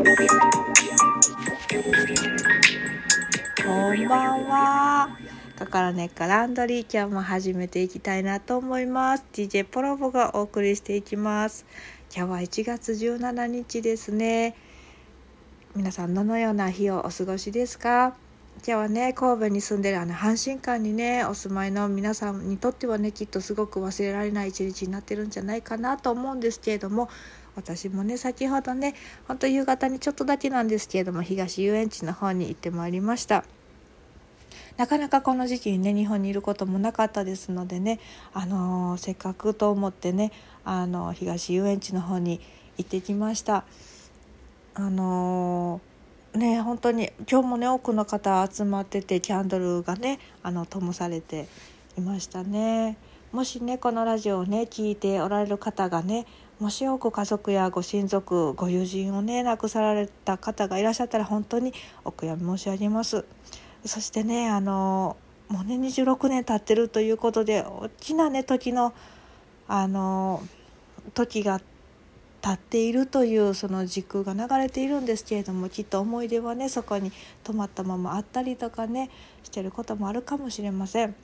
こんばんは。だからねかランドリー今日も始めていきたいなと思います。DJ ポロボがお送りしていきます。今日は1月17日ですね。皆さんどのような日をお過ごしですか？今日はね神戸に住んでるあの阪神館にねお住まいの皆さんにとってはねきっとすごく忘れられない一日になってるんじゃないかなと思うんですけれども私もね先ほどねほんと夕方にちょっとだけなんですけれども東遊園地の方に行ってまいりました。なかなかこの時期にね日本にいることもなかったですのでね、あのー、せっかくと思ってね、あのー、東遊園地の方に行ってきました。あのーね本当に今日もね多くの方集まっててキャンドルがねあの灯されていましたね。もしねこのラジオをね聞いておられる方がねもし多く家族やご親族ご友人をね亡くされた方がいらっしゃったら本当にお悔やみ申し上げます。そしてねあのもうね26年経ってるということで大きなね時のあの時が立っているというその時空が流れているんですけれどもきっと思い出はねそこに止まったままあったりとかねしてることもあるかもしれません。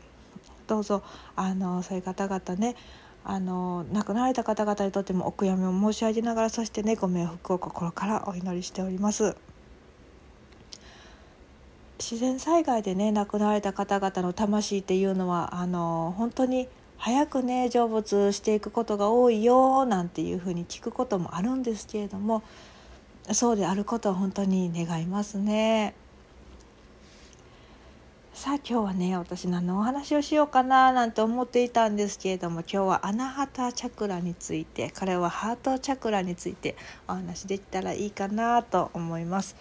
どうぞあのそういう方々ねあの亡くなられた方々にとってもお悔やみを申し上げながらそしてねご冥福を心からお祈りしております。自然災害でね亡くなられた方々の魂っていうのはあの本当に早くね成仏していくことが多いよなんていうふうに聞くこともあるんですけれどもそうであることは本当に願いますね。さあ今日はね私何のお話をしようかななんて思っていたんですけれども今日はアナハタチャクラについて彼はハートチャクラについてお話できたらいいかなと思います。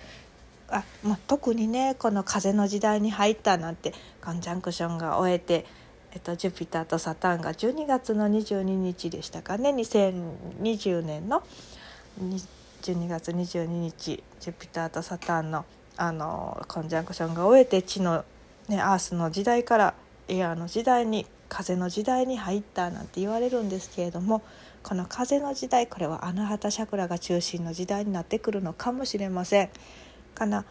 あまあ、特にねこの風の時代に入ったなんてコンジャンクションが終えてえっと、ジュピターとサタンが12月の22日でしたかね2020年の12月22日ジュピターとサタンのあのコンジャンクションが終えて地の、ね、アースの時代からエアーの時代に風の時代に入ったなんて言われるんですけれどもこの風の時代これはアナハタシャクラが中心の時代になってくるのかもしれません。かな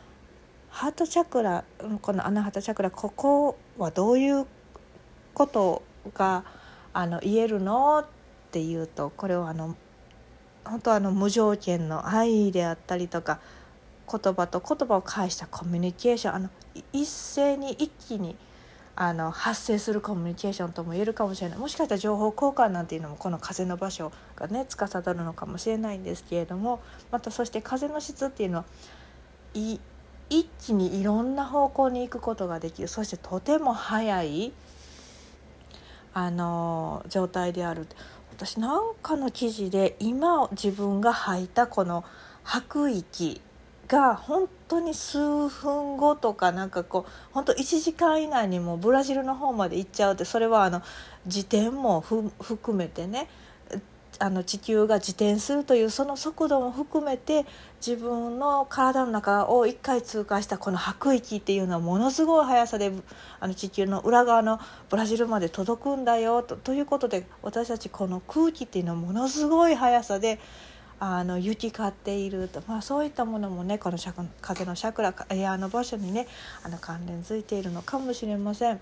ハートチャクラこのアナハタチャクラここはどういうことがあの言えるのっていうとこれはあの本当あの無条件の愛であったりとか言葉と言葉を返したコミュニケーションあの一斉に一気にあの発生するコミュニケーションとも言えるかもしれない。もしかしたら情報交換なんていうのもこの風の場所がね司るのかもしれないんですけれどもまたそして風の質っていうのはい一気にいろんな方向に行くことができる。そしてとても速いあの状態である。私なんかの記事で今自分が吐いたこの吐く息が本当に数分後とかなんかこう本当1時間以内にもブラジルの方まで行っちゃうってそれはあの時点も含めてねあの地球が自転するというその速度も含めて自分の体の中を1回通過したこの吐く息っていうのはものすごい速さであの地球の裏側のブラジルまで届くんだよとということで私たちこの空気っていうのはものすごい速さであの雪買っていると、まあ、そういったものもねこの風のシャクラエアの場所にねあの関連づいているのかもしれません。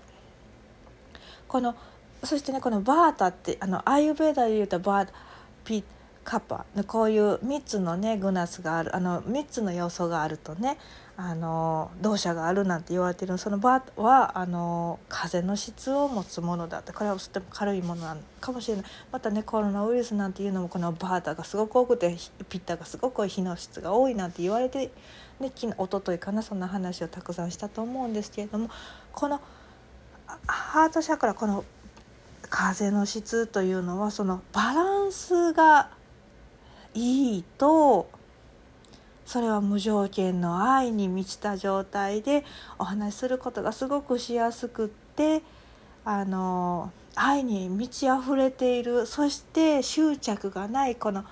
このそしてねこのバータってあのアイユベーダでいうとバーピカッパこういう3つのねグナスがあるあの3つの要素があるとねあの動作があるなんて言われてるそのバーはあの風の質を持つものだってこれはとても軽いものなのかもしれない。またねコロナウイルスなんていうのもこのバータがすごく多くてピッタがすごく火の質が多いなんて言われて、ね、昨日一昨日かなそんな話をたくさんしたと思うんですけれどもこのハートシャクラこの風の質というのはそのバランスがいいとそれは無条件の愛に満ちた状態でお話しすることがすごくしやすくってあの愛に満ち溢れている。そして執着がないこの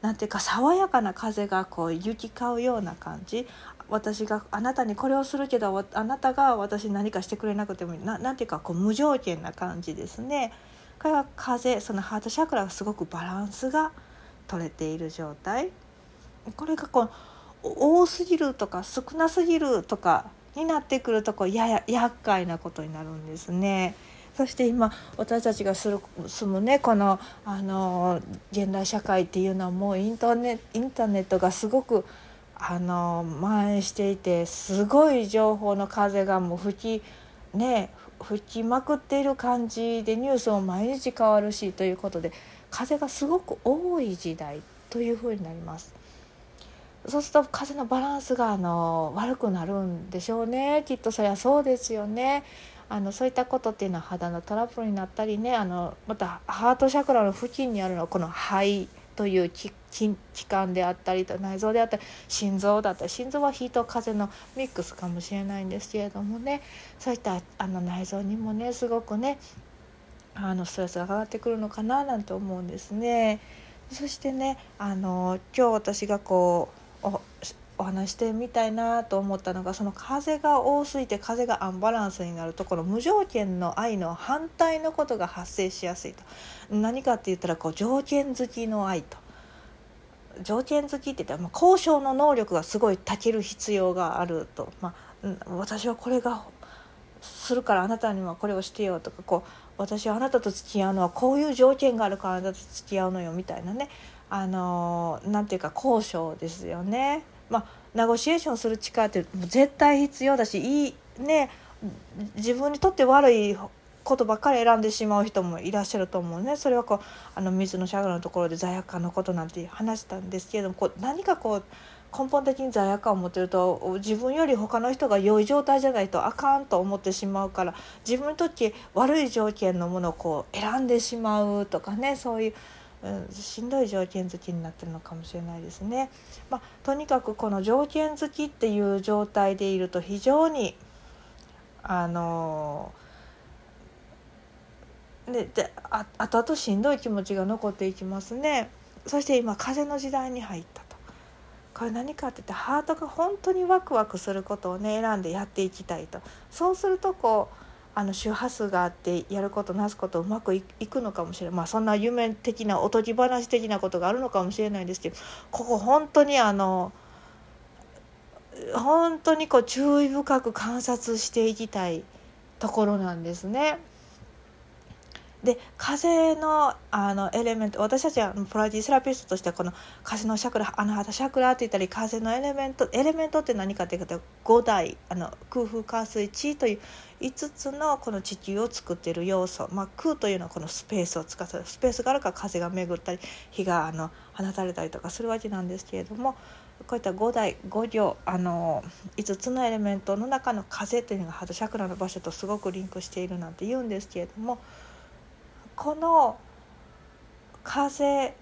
なんていうか爽やかな風がこう行き交うような感じ。私があなたにこれをするけどあなたが私に何かしてくれなくてもなんていうかこう無条件な感じですね。これは風そのハートチャクラがすごくバランスが取れている状態。これがこう多すぎるとか少なすぎるとかになってくるとこやや厄介なことになるんですね。そして今私たちがする住むねこのあの現代社会っていうのはもうインターネインターネットがすごくあの蔓延していてすごい情報の風がもう吹きね吹きまくっている感じでニュースも毎日変わるしということで風がすごく多い時代というふうになります。そうすると風のバランスがあの悪くなるんでしょうねきっとそりゃそうですよね。あのそういったことっていうのは肌のトラブルになったりねあのまたハートチャクラの付近にあるのはこの肺という器官であったりと内臓であったり心臓だったり心臓は火と風のミックスかもしれないんですけれどもねそういったあの内臓にもねすごくねあのストレスが上がってくるのかななんて思うんですね。そしてねあの今日私がこうお話してみたいなと思ったのがその風が多すぎて風がアンバランスになるところ無条件の愛の反対のことが発生しやすいと。何かって言ったらこう条件付きの愛と。条件付きって言ったら、まあ、交渉の能力がすごいたける必要があると、まあ、私はこれがするからあなたにはこれをしてよとかこう私はあなたと付き合うのはこういう条件があるからあなたと付き合うのよみたいなね。あのなんていうか交渉ですよね。まあ、ネゴシエーションする力って絶対必要だしいいね自分にとって悪いことばっかり選んでしまう人もいらっしゃると思うね。それはこうあの水のシャグのところで罪悪感のことなんて話したんですけれどもこう何かこう根本的に罪悪感を持ってると自分より他の人が良い状態じゃないとあかんと思ってしまうから自分にとって悪い条件のものをこう選んでしまうとかねそういううん、しんどい条件付きになってるのかもしれないですね。まあ、とにかくこの条件付きっていう状態でいると非常にあのでであ後々しんどい気持ちが残っていきますね。そして今風の時代に入ったと。これ何かって言ってハートが本当にワクワクすることをね選んでやっていきたいと。そうするとこうあの周波数があってやることなすことうまくいくのかもしれないまあそんな夢的なおとぎ話的なことがあるのかもしれないですけどここ本当にあの本当にこう注意深く観察していきたいところなんですね。で風のあのエレメント私たちはプライティセラピストとしてはこの風のシャクラ穴肌シャクラって言ったり風のエレメントエレメントって何かっていうと5大あの空風火水地という5つのこの地球を作っている要素、まあ、空というのはこのスペースを使ってスペースがあるから風が巡ったり火があの放たれたりとかするわけなんですけれどもこういった5大5行あの5つのエレメントの中の風というのが肌シャクラの場所とすごくリンクしているなんて言うんですけれども。この風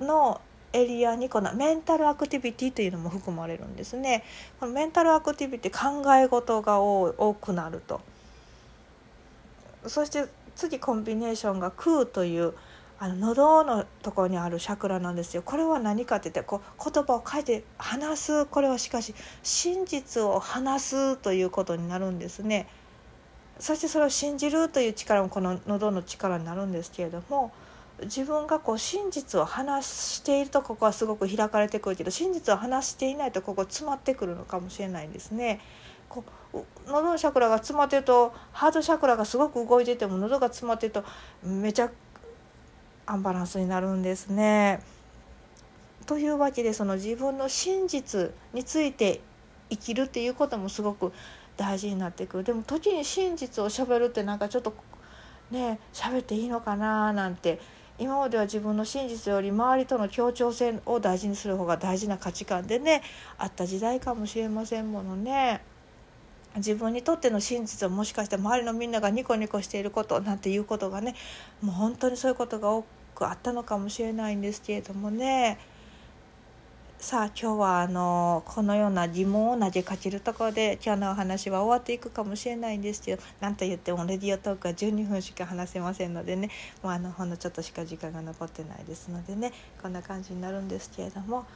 のエリアにこのメンタルアクティビティというのも含まれるんですね。このメンタルアクティビティ考え事が多くなると。そして次コンビネーションが空というあの喉のところにあるチャクラなんですよ。これは何かって言ってこう言葉を書いて話すこれはしかし真実を話すということになるんですね。そしてそれを信じるという力もこの喉の力になるんですけれども自分がこう真実を話しているとここはすごく開かれてくるけど真実を話していないとここ詰まってくるのかもしれないんですね。こう喉のチャクラが詰まってるとハートチャクラがすごく動いてても喉が詰まってるとめちゃアンバランスになるんですね。というわけでその自分の真実について生きるっていうこともすごく大事になってくる。でも時に真実をしゃべるってなんかちょっとね喋っていいのかななんて。今までは自分の真実より周りとの協調性を大事にする方が大事な価値観でねあった時代かもしれませんものね。自分にとっての真実はもしかして周りのみんながニコニコしていることなんていうことがねもう本当にそういうことが多くあったのかもしれないんですけれどもね。さあ今日はあのこのような疑問を投げかけるところで今日のお話は終わっていくかもしれないんですけど何と言ってもレディオトークは12分しか話せませんのでね。もうあのほんのちょっとしか時間が残ってないですのでね。こんな感じになるんですけれども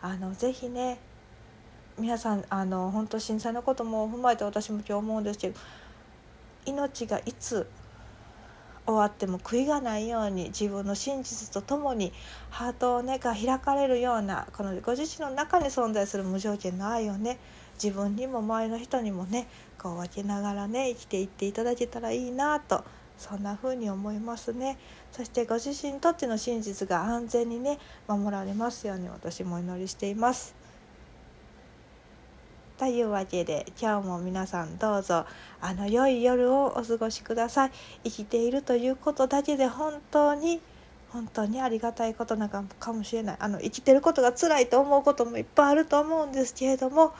あのぜひね皆さんあの本当震災のことも踏まえて私も今日思うんですけど命がいつ終わっても悔いがないように自分の真実とともにハートをねが開かれるようなこのご自身の中に存在する無条件の愛をね自分にも周りの人にもねこう分けながらね生きていっていただけたらいいなとそんな風に思いますねそしてご自身にとっての真実が安全にね守られますように私もお祈りしています。というわけで今日も皆さんどうぞあの良い夜をお過ごしください。生きているということだけで本当に本当にありがたいことなのかもしれない。あの生きてることが辛いと思うこともいっぱいあると思うんですけれども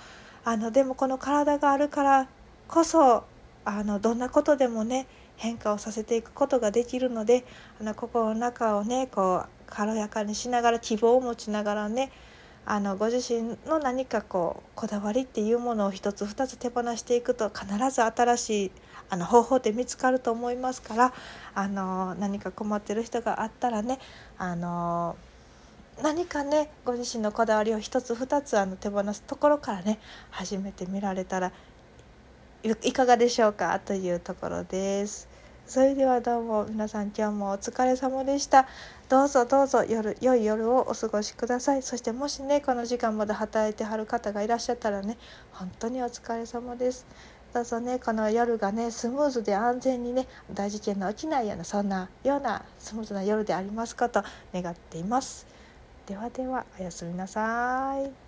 あのでもこの体があるからこそあのどんなことでもね変化をさせていくことができるのであの心の中をねこう軽やかにしながら希望を持ちながらねあのご自身の何かこうこだわりっていうものを一つ二つ手放していくと必ず新しいあの方法って見つかると思いますからあの何か困ってる人があったらねあの何かねご自身のこだわりを一つ二つあの手放すところからね始めてみられたらいかがでしょうかというところです。それではどうも皆さん今日もお疲れ様でした。どうぞどうぞ夜良い夜をお過ごしください。そしてもしねこの時間まで働いてはる方がいらっしゃったらね本当にお疲れ様です。どうぞねこの夜がねスムーズで安全にね大事件の起きないようなそんなようなスムーズな夜でありますこと願っています。ではではおやすみなさい。